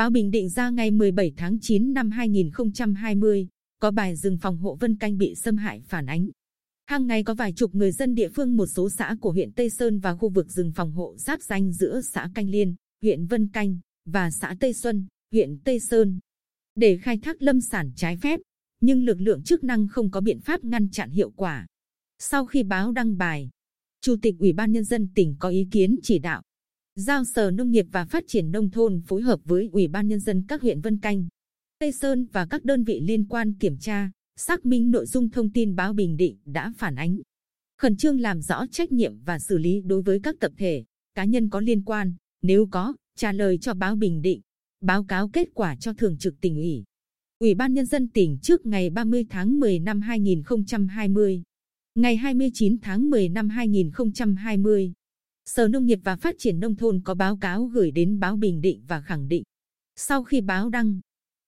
Báo Bình Định ra ngày 17 tháng 9 năm 2020, có bài rừng phòng hộ Vân Canh bị xâm hại phản ánh. Hàng ngày có vài chục người dân địa phương một số xã của huyện Tây Sơn và khu vực rừng phòng hộ giáp danh giữa xã Canh Liên, huyện Vân Canh và xã Tây Xuân, huyện Tây Sơn để khai thác lâm sản trái phép, nhưng lực lượng chức năng không có biện pháp ngăn chặn hiệu quả. Sau khi báo đăng bài, Chủ tịch Ủy ban Nhân dân tỉnh có ý kiến chỉ đạo. Giao Sở Nông nghiệp và Phát triển Nông thôn phối hợp với Ủy ban Nhân dân các huyện Vân Canh, Tây Sơn và các đơn vị liên quan kiểm tra, xác minh nội dung thông tin báo Bình Định đã phản ánh. Khẩn trương làm rõ trách nhiệm và xử lý đối với các tập thể, cá nhân có liên quan, nếu có, trả lời cho báo Bình Định, báo cáo kết quả cho Thường trực tỉnh ủy. Ủy ban Nhân dân tỉnh trước ngày 30 tháng 10 năm 2020. Ngày 29 tháng 10 năm 2020, Sở Nông nghiệp và Phát triển Nông thôn có báo cáo gửi đến báo Bình Định và khẳng định. Sau khi báo đăng,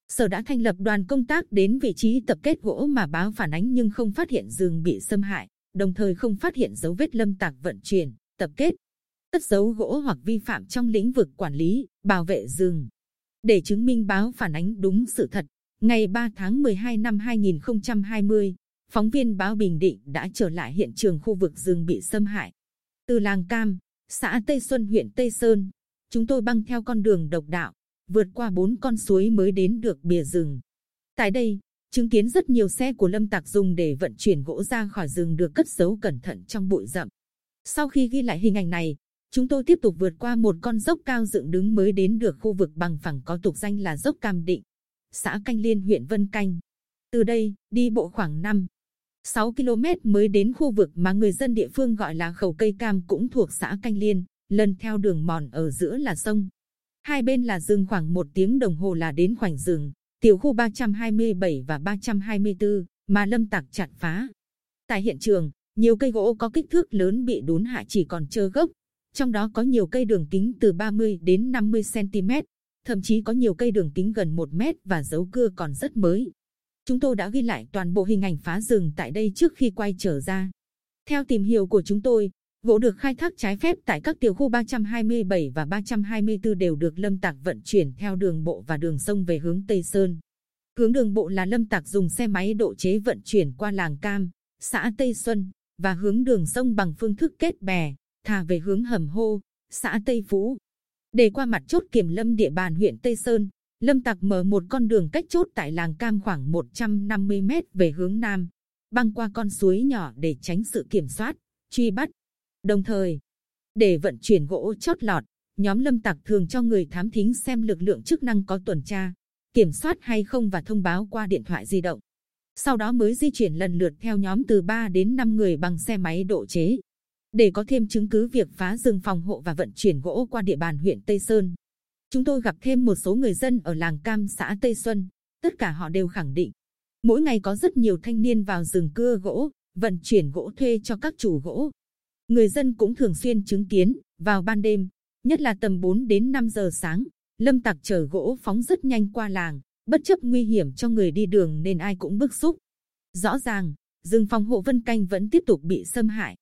Sở đã thành lập đoàn công tác đến vị trí tập kết gỗ mà báo phản ánh nhưng không phát hiện rừng bị xâm hại, đồng thời không phát hiện dấu vết lâm tạc vận chuyển, tập kết, cất dấu gỗ hoặc vi phạm trong lĩnh vực quản lý, bảo vệ rừng. Để chứng minh báo phản ánh đúng sự thật, ngày 3 tháng 12 năm 2020, phóng viên báo Bình Định đã trở lại hiện trường khu vực rừng bị xâm hại. Từ làng Cam, xã Tây Xuân huyện Tây Sơn, chúng tôi băng theo con đường độc đạo, vượt qua bốn con suối mới đến được bìa rừng. Tại đây, chứng kiến rất nhiều xe của lâm tặc dùng để vận chuyển gỗ ra khỏi rừng được cất giấu cẩn thận trong bụi rậm. Sau khi ghi lại hình ảnh này, chúng tôi tiếp tục vượt qua một con dốc cao dựng đứng mới đến được khu vực bằng phẳng có tục danh là dốc Cam Định, xã Canh Liên huyện Vân Canh. Từ đây, đi bộ khoảng 5, 6 km mới đến khu vực mà người dân địa phương gọi là khẩu cây cam cũng thuộc xã Canh Liên, lần theo đường mòn ở giữa là sông. Hai bên là rừng khoảng một tiếng đồng hồ là đến khoảnh rừng, tiểu khu 327 và 324, mà lâm tặc chặt phá. Tại hiện trường, nhiều cây gỗ có kích thước lớn bị đốn hạ chỉ còn trơ gốc, trong đó có nhiều cây đường kính từ 30 đến 50 cm, thậm chí có nhiều cây đường kính gần 1 mét và dấu cưa còn rất mới. Chúng tôi đã ghi lại toàn bộ hình ảnh phá rừng tại đây trước khi quay trở ra. Theo tìm hiểu của chúng tôi, gỗ được khai thác trái phép tại các tiểu khu 327 và 324 đều được lâm tạc vận chuyển theo đường bộ và đường sông về hướng Tây Sơn. Hướng đường bộ là lâm tạc dùng xe máy độ chế vận chuyển qua làng Cam, xã Tây Xuân, và hướng đường sông bằng phương thức kết bè, thả về hướng hầm hô, xã Tây Phú. Để qua mặt chốt kiểm lâm địa bàn huyện Tây Sơn, Lâm Tặc mở một con đường cách chốt tại làng Cam khoảng 150 mét về hướng Nam, băng qua con suối nhỏ để tránh sự kiểm soát, truy bắt. Đồng thời, để vận chuyển gỗ chót lọt, nhóm Lâm Tặc thường cho người thám thính xem lực lượng chức năng có tuần tra, kiểm soát hay không và thông báo qua điện thoại di động. Sau đó mới di chuyển lần lượt theo nhóm từ 3 đến 5 người bằng xe máy độ chế. Để có thêm chứng cứ việc phá rừng phòng hộ và vận chuyển gỗ qua địa bàn huyện Tây Sơn, chúng tôi gặp thêm một số người dân ở làng Cam xã Tây Xuân. Tất cả họ đều khẳng định, mỗi ngày có rất nhiều thanh niên vào rừng cưa gỗ, vận chuyển gỗ thuê cho các chủ gỗ. Người dân cũng thường xuyên chứng kiến, vào ban đêm, nhất là tầm 4 đến 5 giờ sáng, lâm tặc chở gỗ phóng rất nhanh qua làng, bất chấp nguy hiểm cho người đi đường nên ai cũng bức xúc. Rõ ràng, rừng phòng hộ Vân Canh vẫn tiếp tục bị xâm hại.